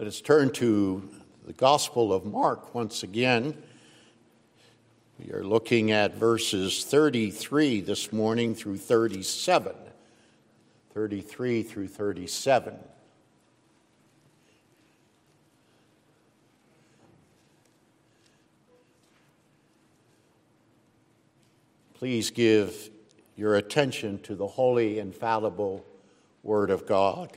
Let us turn to the Gospel of Mark once again. We are looking at verses 33 this morning through 37. 33 through 37. Please give your attention to the holy, infallible Word of God.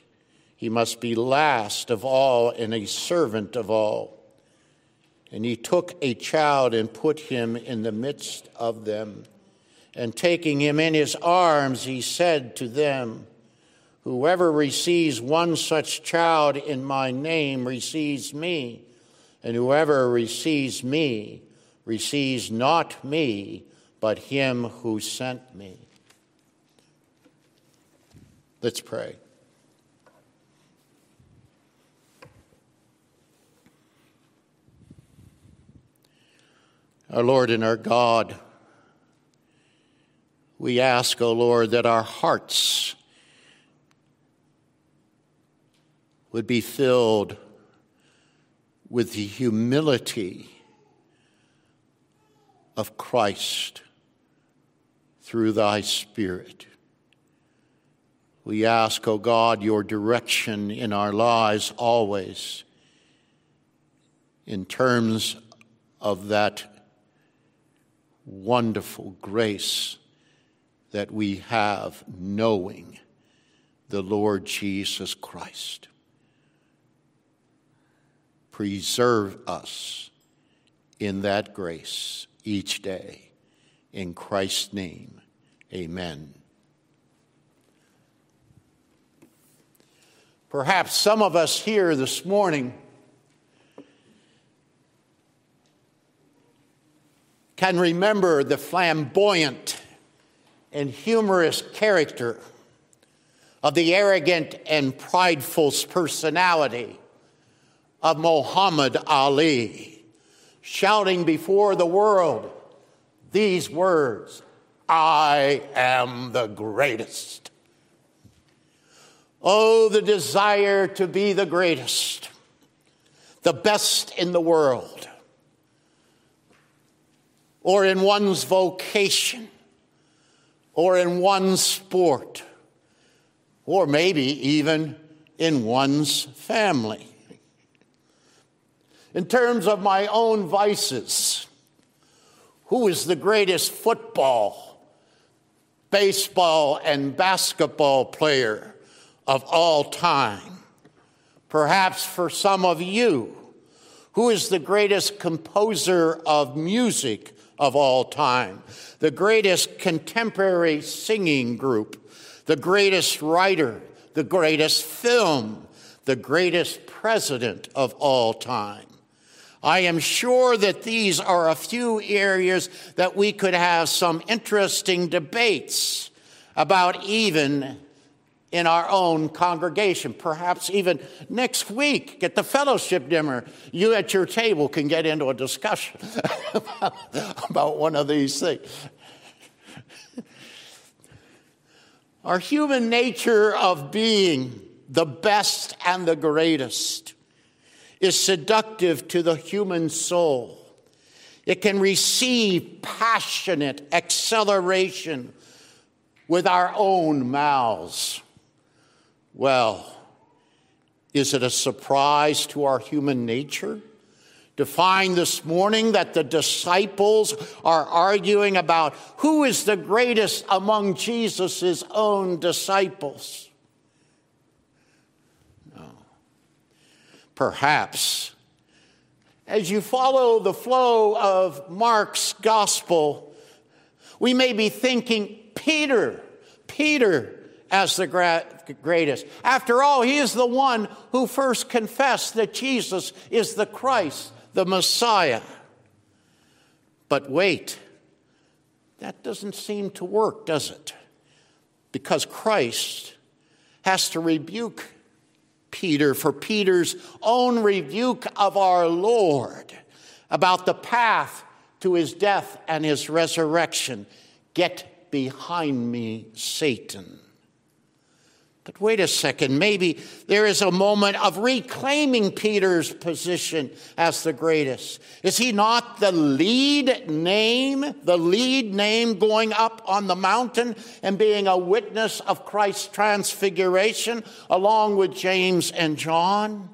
he must be last of all and a servant of all. And he took a child and put him in the midst of them. And taking him in his arms, he said to them, Whoever receives one such child in my name receives me, and whoever receives me receives not me, but him who sent me. Let's pray. Our Lord and our God, we ask, O oh Lord, that our hearts would be filled with the humility of Christ through thy Spirit. We ask, O oh God, your direction in our lives always in terms of that wonderful grace that we have knowing the Lord Jesus Christ. Preserve us in that grace each day. In Christ's name, amen. Perhaps some of us here this morning can remember the flamboyant and humorous character of the arrogant and prideful personality of Muhammad Ali, shouting before the world these words I am the greatest. Oh, the desire to be the greatest, the best in the world or in one's vocation, or in one's sport, or maybe even in one's family. In terms of my own vices, who is the greatest football, baseball, and basketball player of all time? Perhaps for some of you, who is the greatest composer of music of all time, the greatest contemporary singing group, the greatest writer, the greatest film, the greatest president of all time. I am sure that these are a few areas that we could have some interesting debates about even in our own congregation. Perhaps even next week at the fellowship dinner, you at your table can get into a discussion about, one of these things. Our human nature of being the best and the greatest is seductive to the human soul. It can receive passionate acceleration with our own mouths. Well, is it a surprise to our human nature to find this morning that the disciples are arguing about who is the greatest among Jesus' own disciples? No. Perhaps as you follow the flow of Mark's gospel, we may be thinking, Peter, Peter, as the greatest. After all, he is the one who first confessed that Jesus is the Christ, the Messiah. But wait, that doesn't seem to work, does it? Because Christ has to rebuke Peter for Peter's own rebuke of our Lord about the path to his death and his resurrection. Get behind me, Satan. But wait a second, maybe there is a moment of reclaiming Peter's position as the greatest. Is he not the lead name, the lead name going up on the mountain and being a witness of Christ's transfiguration along with James and John?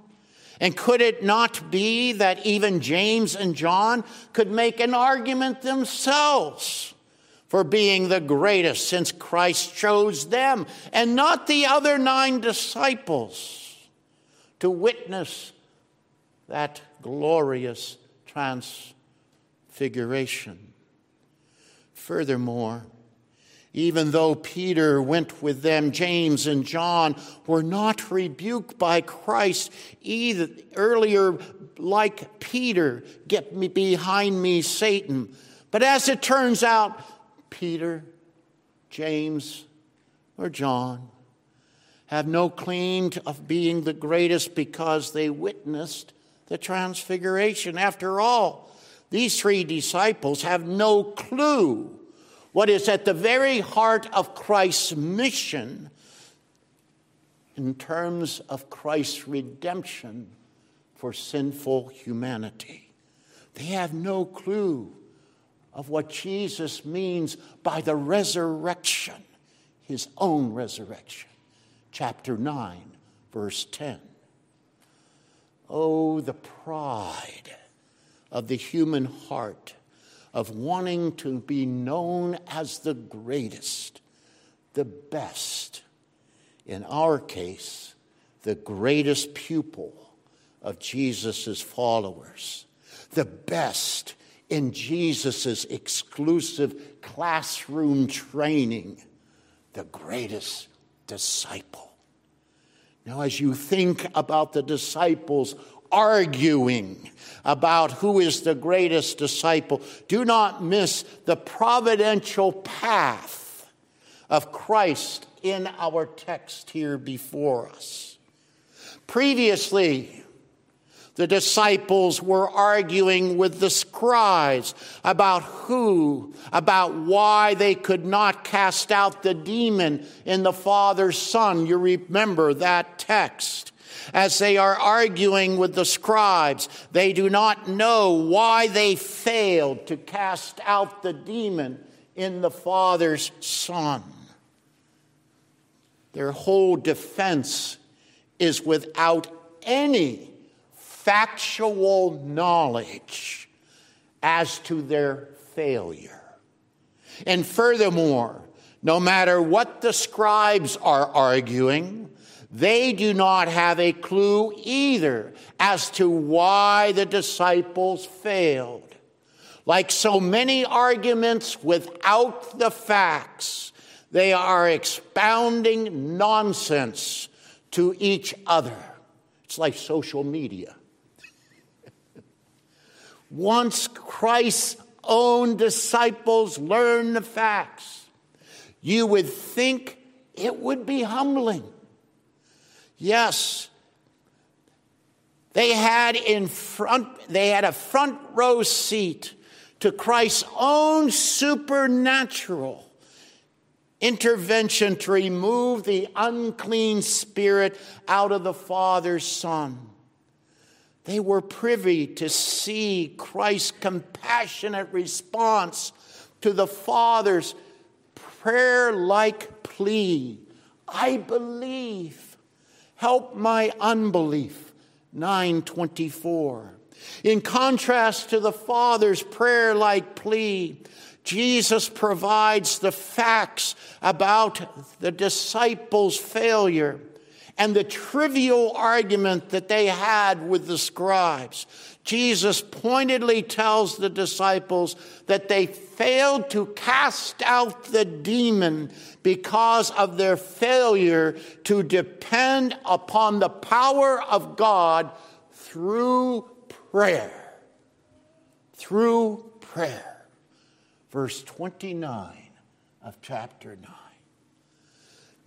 And could it not be that even James and John could make an argument themselves? For being the greatest since Christ chose them and not the other nine disciples to witness that glorious transfiguration. Furthermore, even though Peter went with them, James and John were not rebuked by Christ either. Earlier, like Peter, get me behind me, Satan. But as it turns out, Peter, James, or John have no claim of being the greatest because they witnessed the transfiguration. After all, these three disciples have no clue what is at the very heart of Christ's mission in terms of Christ's redemption for sinful humanity. They have no clue of what Jesus means by the resurrection, his own resurrection. Chapter 9, verse 10. Oh, the pride of the human heart of wanting to be known as the greatest, the best. In our case, the greatest pupil of Jesus' followers, the best in Jesus' exclusive classroom training, the greatest disciple. Now, as you think about the disciples arguing about who is the greatest disciple, do not miss the providential path of Christ in our text here before us. Previously, the disciples were arguing with the scribes about who, about why they could not cast out the demon in the Father's Son. You remember that text. As they are arguing with the scribes, they do not know why they failed to cast out the demon in the Father's Son. Their whole defense is without any factual knowledge as to their failure. And furthermore, no matter what the scribes are arguing, they do not have a clue either as to why the disciples failed. Like so many arguments without the facts, they are expounding nonsense to each other. It's like social media. Once Christ's own disciples learn the facts, you would think it would be humbling. Yes, they had in front, they had a front row seat to Christ's own supernatural intervention to remove the unclean spirit out of the Father's Son. They were privy to see Christ's compassionate response to the Father's prayer like plea I believe, help my unbelief. 924. In contrast to the Father's prayer like plea, Jesus provides the facts about the disciples' failure and the trivial argument that they had with the scribes. Jesus pointedly tells the disciples that they failed to cast out the demon because of their failure to depend upon the power of God through prayer. Through prayer. Verse 29 of chapter 9.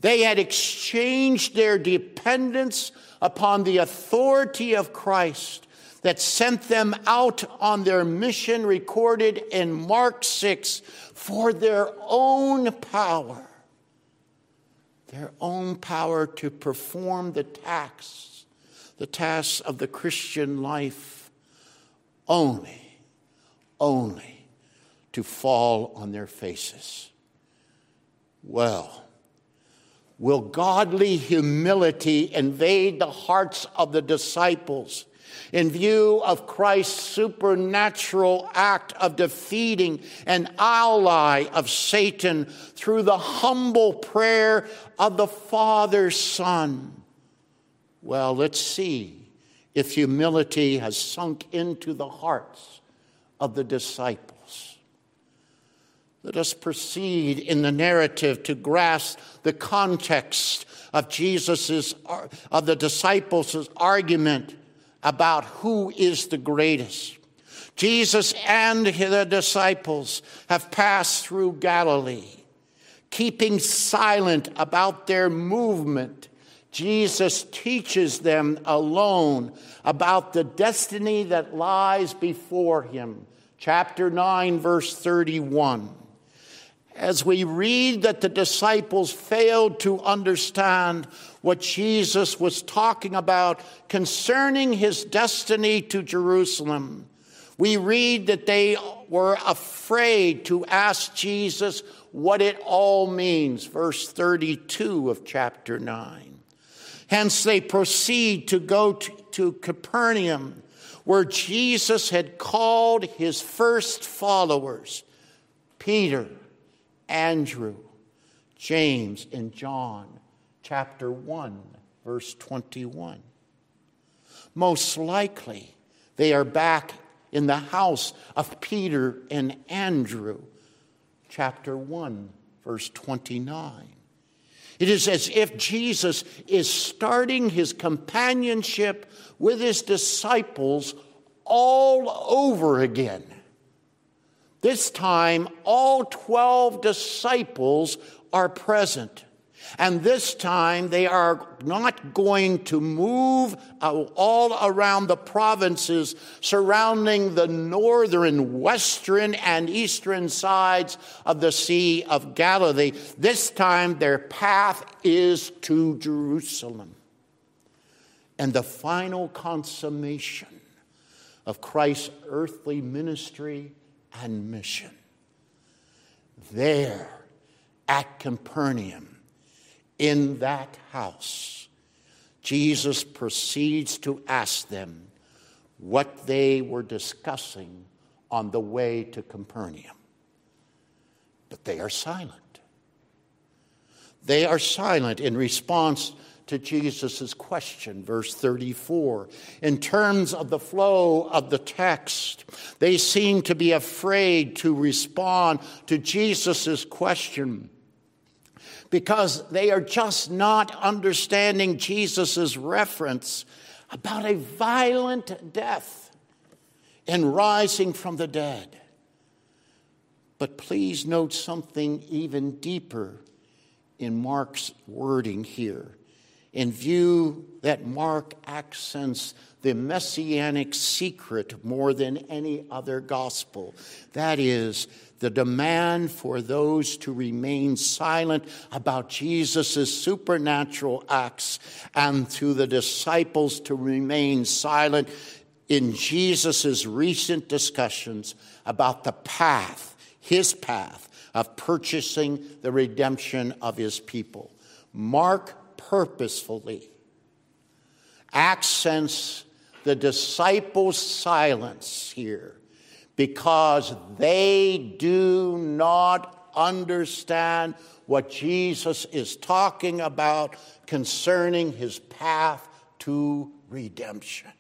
They had exchanged their dependence upon the authority of Christ that sent them out on their mission recorded in Mark 6 for their own power. Their own power to perform the tasks, the tasks of the Christian life, only, only to fall on their faces. Well, will godly humility invade the hearts of the disciples in view of Christ's supernatural act of defeating an ally of Satan through the humble prayer of the Father's Son. Well, let's see if humility has sunk into the hearts of the disciples. Let us proceed in the narrative to grasp the context of Jesus's of the disciples' argument about who is the greatest. Jesus and the disciples have passed through Galilee, keeping silent about their movement. Jesus teaches them alone about the destiny that lies before him. Chapter 9, verse 31 as we read that the disciples failed to understand what Jesus was talking about concerning his destiny to Jerusalem, we read that they were afraid to ask Jesus what it all means. Verse 32 of chapter 9. Hence, they proceed to go to, to Capernaum, where Jesus had called his first followers Peter Andrew, James, and John, chapter 1, verse 21. Most likely, they are back in the house of Peter and Andrew, chapter 1, verse 29. It is as if Jesus is starting his companionship with his disciples all over again. This time, all 12 disciples are present. And this time, they are not going to move all around the provinces surrounding the northern, western, and eastern sides of the Sea of Galilee. This time, their path is to Jerusalem. And the final consummation of Christ's earthly ministry and mission. There at Capernaum, in that house, Jesus proceeds to ask them what they were discussing on the way to Capernaum. But they are silent. They are silent in response to Jesus' question, verse 34. In terms of the flow of the text, they seem to be afraid to respond to Jesus' question because they are just not understanding Jesus' reference about a violent death and rising from the dead. But please note something even deeper in Mark's wording here in view that Mark accents the messianic secret more than any other gospel. That is, the demand for those to remain silent about Jesus' supernatural acts and to the disciples to remain silent in Jesus' recent discussions about the path, his path, of purchasing the redemption of his people. Mark purposefully accents the disciples' silence here because they do not understand what Jesus is talking about concerning his path to redemption.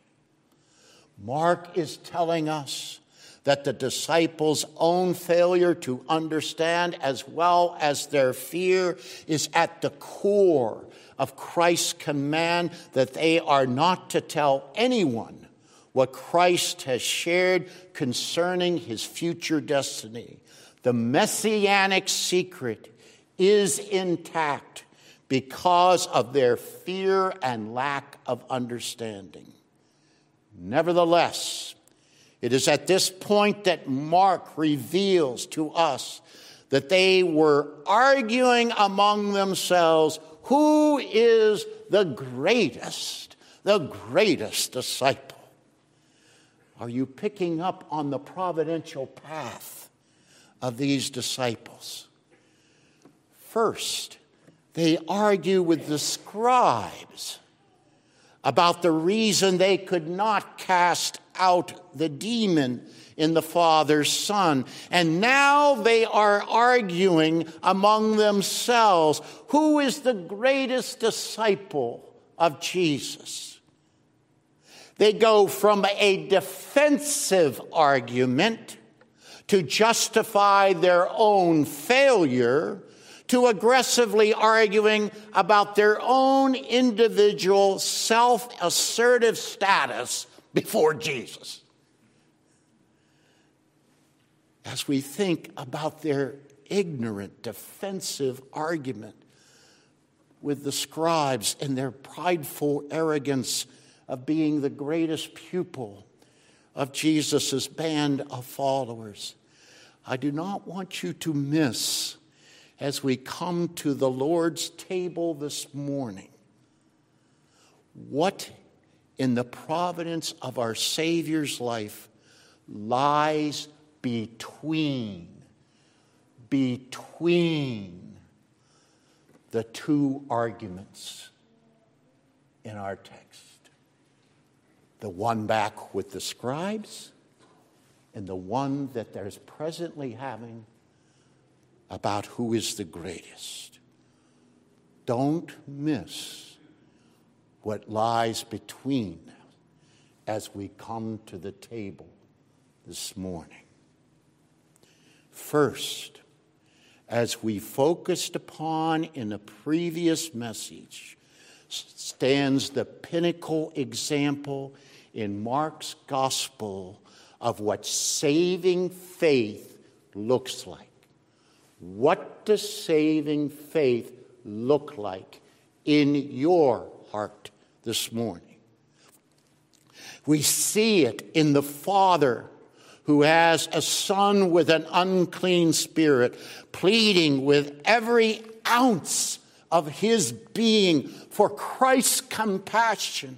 Mark is telling us that the disciples' own failure to understand, as well as their fear, is at the core of Christ's command that they are not to tell anyone what Christ has shared concerning his future destiny. The messianic secret is intact because of their fear and lack of understanding. Nevertheless, it is at this point that Mark reveals to us that they were arguing among themselves who is the greatest, the greatest disciple. Are you picking up on the providential path of these disciples? First, they argue with the scribes about the reason they could not cast out the demon in the Father's Son. And now they are arguing among themselves who is the greatest disciple of Jesus. They go from a defensive argument to justify their own failure to aggressively arguing about their own individual self assertive status before Jesus. As we think about their ignorant, defensive argument with the scribes and their prideful arrogance of being the greatest pupil of Jesus' band of followers, I do not want you to miss as we come to the Lord's table this morning what in the providence of our Savior's life lies between, between the two arguments in our text. The one back with the scribes, and the one that there's presently having about who is the greatest. Don't miss what lies between as we come to the table this morning. First, as we focused upon in the previous message, stands the pinnacle example in Mark's gospel of what saving faith looks like. What does saving faith look like in your heart this morning. We see it in the Father who has a son with an unclean spirit, pleading with every ounce of his being for Christ's compassion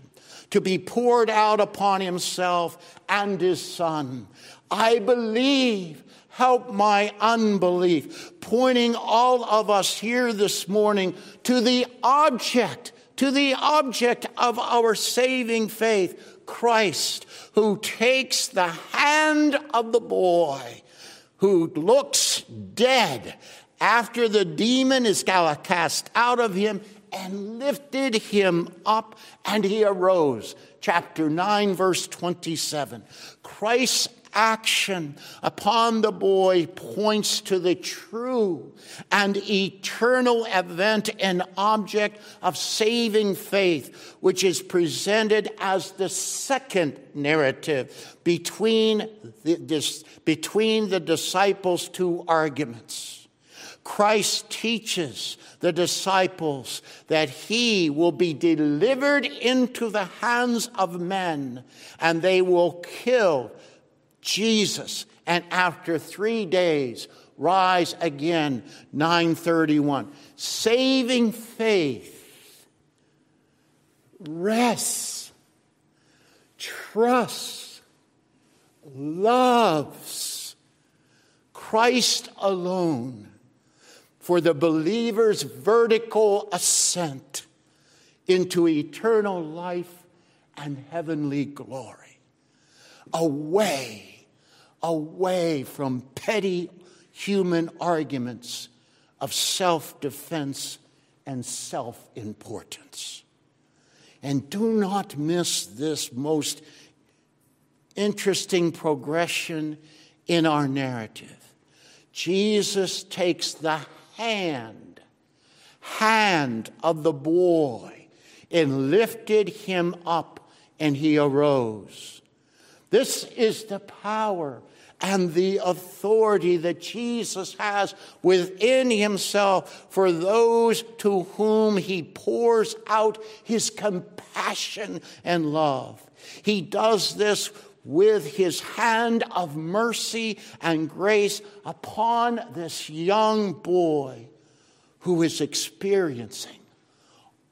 to be poured out upon himself and his son. I believe help my unbelief, pointing all of us here this morning to the object to the object of our saving faith, Christ, who takes the hand of the boy who looks dead after the demon is cast out of him and lifted him up and he arose. Chapter 9, verse 27. Christ's action upon the boy points to the true and eternal event and object of saving faith, which is presented as the second narrative between the, between the disciples' two arguments. Christ teaches the disciples that he will be delivered into the hands of men and they will kill Jesus, and after three days, rise again. 931. Saving faith, rest, trust, loves Christ alone for the believer's vertical ascent into eternal life and heavenly glory. Away away from petty human arguments of self defense and self importance. And do not miss this most interesting progression in our narrative. Jesus takes the hand, hand of the boy and lifted him up, and he arose. This is the power and the authority that Jesus has within himself for those to whom he pours out his compassion and love. He does this with his hand of mercy and grace upon this young boy who is experiencing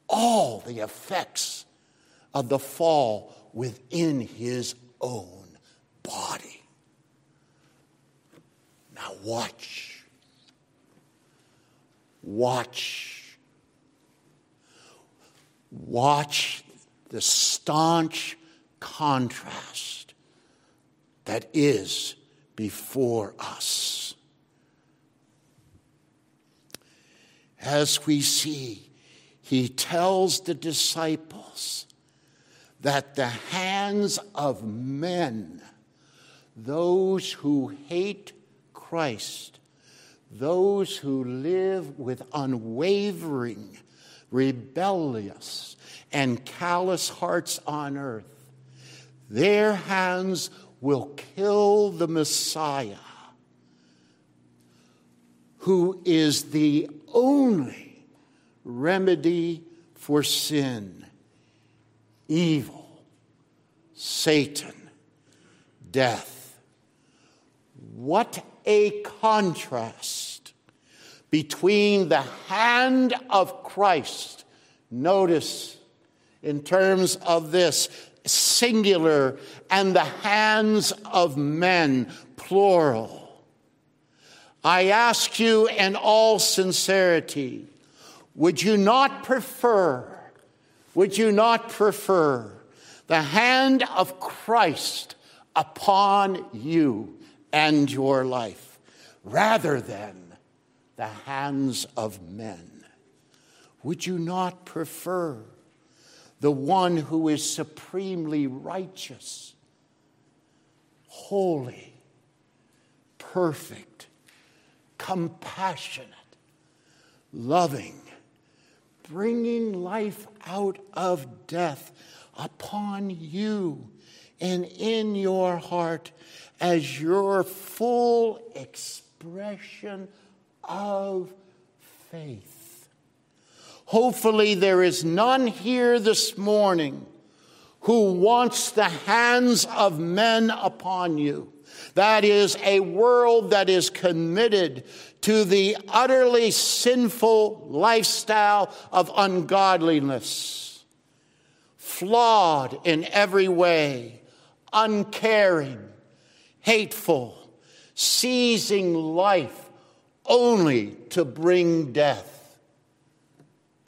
all the effects of the fall within his own body. Now, watch. Watch. Watch the staunch contrast that is before us. As we see, he tells the disciples that the hands of men, those who hate Christ, those who live with unwavering, rebellious, and callous hearts on earth, their hands will kill the Messiah, who is the only remedy for sin, evil, Satan, death. What a contrast between the hand of Christ, notice in terms of this singular, and the hands of men, plural. I ask you in all sincerity, would you not prefer, would you not prefer the hand of Christ upon you and your life rather than the hands of men? Would you not prefer the one who is supremely righteous, holy, perfect, compassionate, loving, bringing life out of death upon you and in your heart as your full expression of faith. Hopefully, there is none here this morning who wants the hands of men upon you. That is a world that is committed to the utterly sinful lifestyle of ungodliness, flawed in every way, uncaring, hateful, seizing life only to bring death.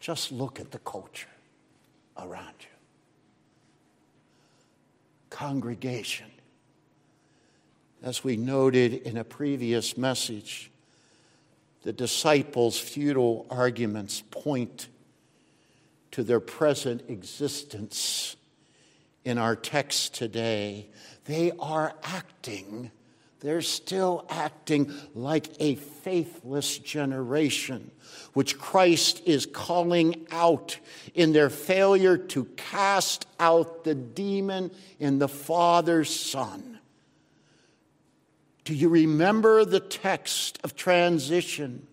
Just look at the culture around you. Congregation. As we noted in a previous message, the disciples' futile arguments point to their present existence in our text today. They are acting, they're still acting like a faithless generation, which Christ is calling out in their failure to cast out the demon in the Father's Son. Do you remember the text of transition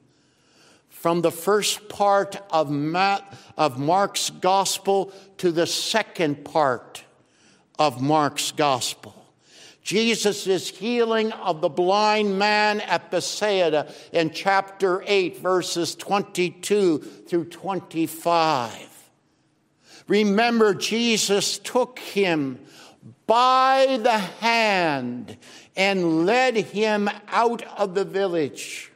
from the first part of, Mark's gospel to the second part of Mark's gospel? Jesus healing of the blind man at Bethsaida in chapter 8, verses 22 through 25. Remember, Jesus took him by the hand and led him out of the village,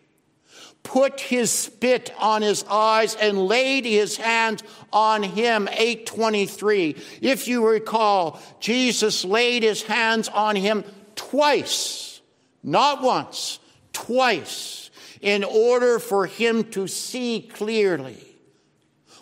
put his spit on his eyes and laid his hands on him. 823. If you recall, Jesus laid his hands on him twice, not once, twice, in order for him to see clearly.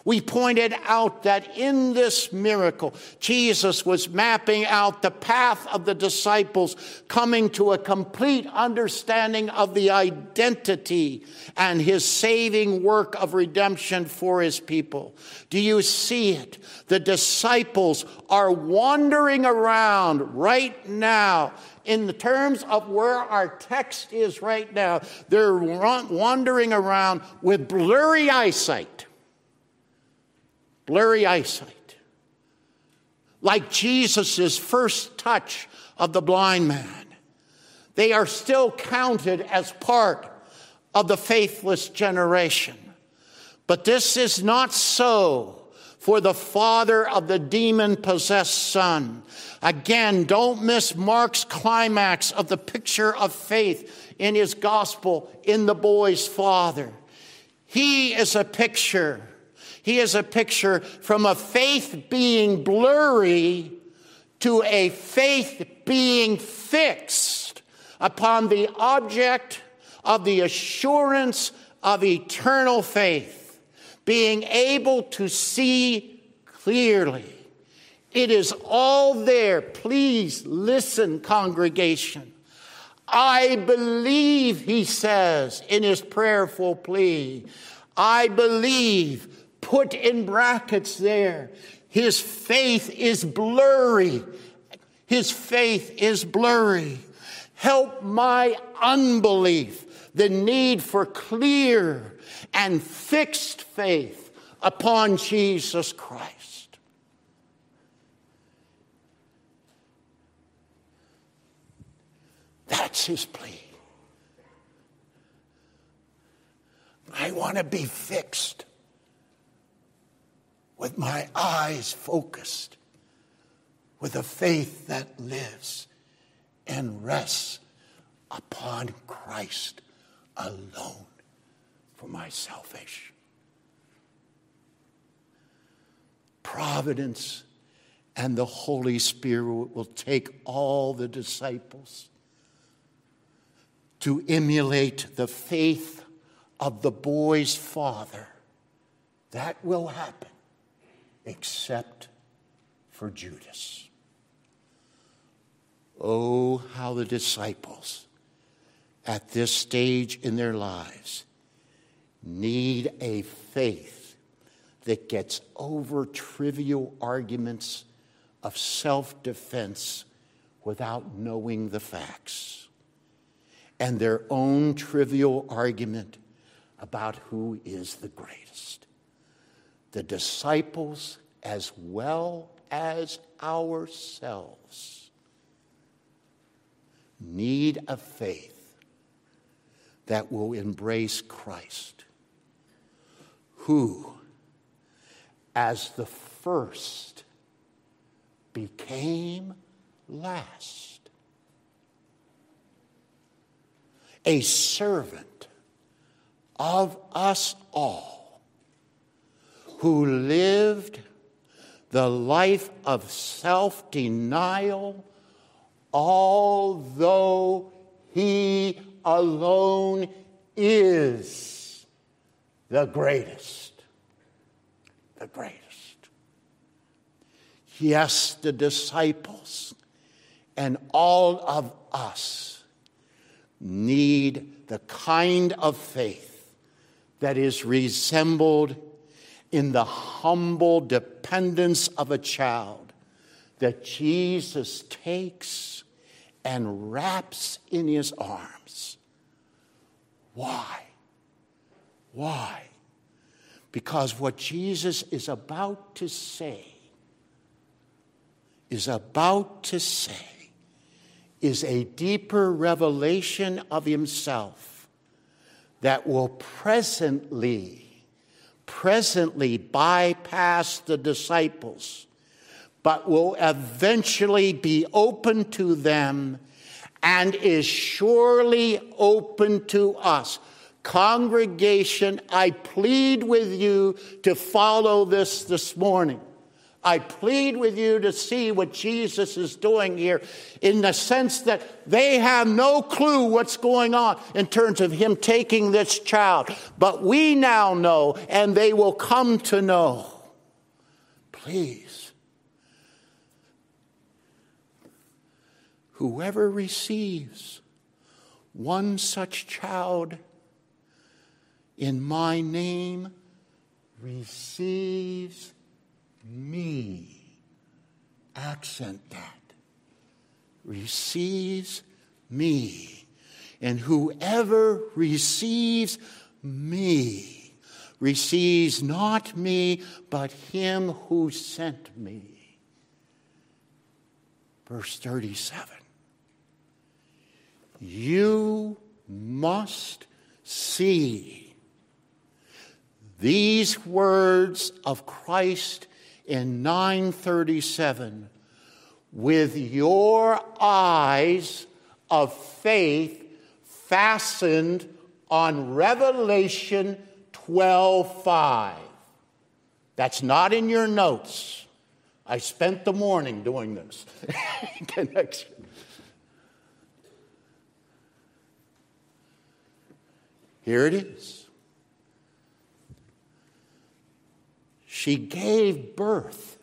We pointed out that in this miracle, Jesus was mapping out the path of the disciples, coming to a complete understanding of the identity and his saving work of redemption for his people. Do you see it? The disciples are wandering around right now in the terms of where our text is right now, they're wandering around with blurry eyesight blurry eyesight. Like Jesus' first touch of the blind man, they are still counted as part of the faithless generation. But this is not so for the father of the demon possessed son. Again, don't miss Mark's climax of the picture of faith in his gospel in the boy's father. He is a picture he is a picture from a faith being blurry to a faith being fixed upon the object of the assurance of eternal faith, being able to see clearly. It is all there. Please listen, congregation. I believe, he says in his prayerful plea. I believe put in brackets there. His faith is blurry. His faith is blurry. Help my unbelief, the need for clear and fixed faith upon Jesus Christ. That's his plea. I want to be fixed with my eyes focused, with a faith that lives and rests upon Christ alone for my salvation. Providence and the Holy Spirit will take all the disciples to emulate the faith of the boy's father. That will happen except for Judas. Oh, how the disciples at this stage in their lives need a faith that gets over trivial arguments of self defense without knowing the facts and their own trivial argument about who is the greatest the disciples as well as ourselves need a faith that will embrace Christ, who, as the first, became last, a servant of us all who lived the life of self denial, although he alone is the greatest. The greatest. Yes, the disciples and all of us need the kind of faith that is resembled in the humble dependence of a child that Jesus takes and wraps in his arms. Why? Why? Because what Jesus is about to say, is about to say, is a deeper revelation of himself that will presently presently bypass the disciples, but will eventually be open to them and is surely open to us. Congregation, I plead with you to follow this this morning. I plead with you to see what Jesus is doing here in the sense that they have no clue what's going on in terms of him taking this child. But we now know, and they will come to know. Please. Whoever receives one such child in my name receives me. Accent that. Receives me. And whoever receives me receives not me, but him who sent me. Verse 37. You must see these words of Christ in 937 with your eyes of faith fastened on Revelation 12:5. That's not in your notes. I spent the morning doing this. Connection. Here it is. She gave birth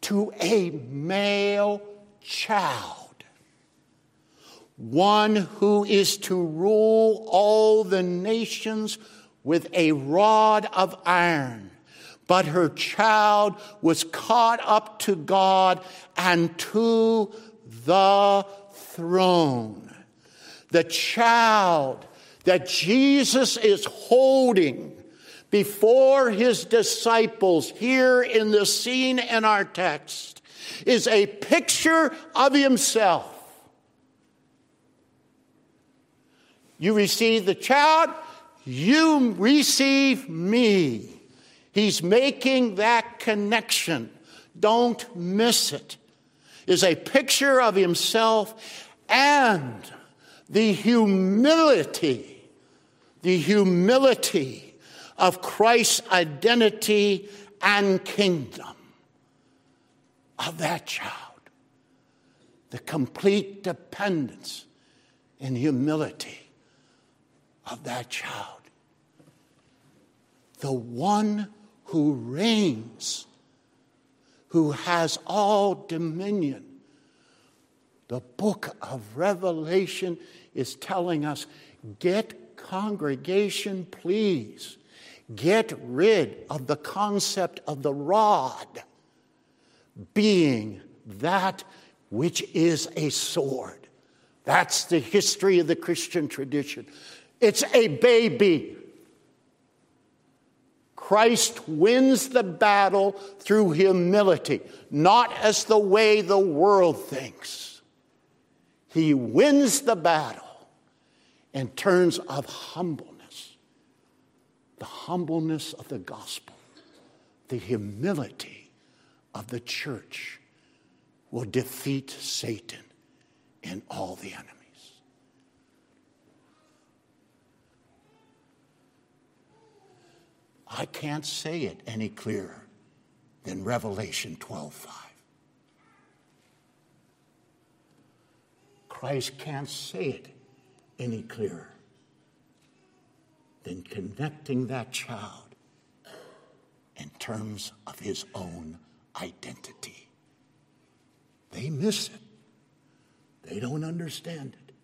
to a male child, one who is to rule all the nations with a rod of iron. But her child was caught up to God and to the throne. The child that Jesus is holding before his disciples here in the scene in our text is a picture of himself. You receive the child, you receive me. He's making that connection. Don't miss it. Is a picture of himself and the humility, the humility of Christ's identity and kingdom of that child. The complete dependence and humility of that child. The one who reigns, who has all dominion. The book of Revelation is telling us get congregation, please Get rid of the concept of the rod being that which is a sword. That's the history of the Christian tradition. It's a baby. Christ wins the battle through humility, not as the way the world thinks. He wins the battle in terms of humbleness the humbleness of the gospel, the humility of the church will defeat Satan and all the enemies. I can't say it any clearer than Revelation 12:5. Christ can't say it any clearer than connecting that child in terms of his own identity. They miss it, they don't understand it.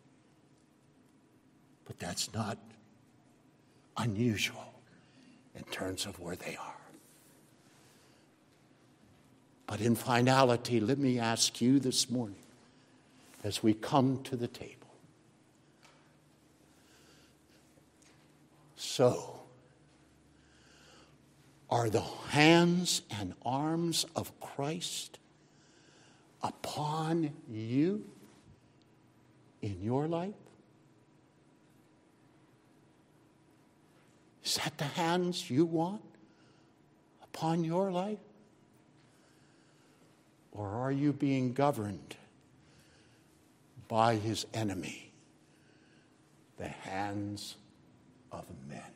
But that's not unusual in terms of where they are. But in finality, let me ask you this morning as we come to the table So, are the hands and arms of Christ upon you in your life? Is that the hands you want upon your life? Or are you being governed by his enemy, the hands of men.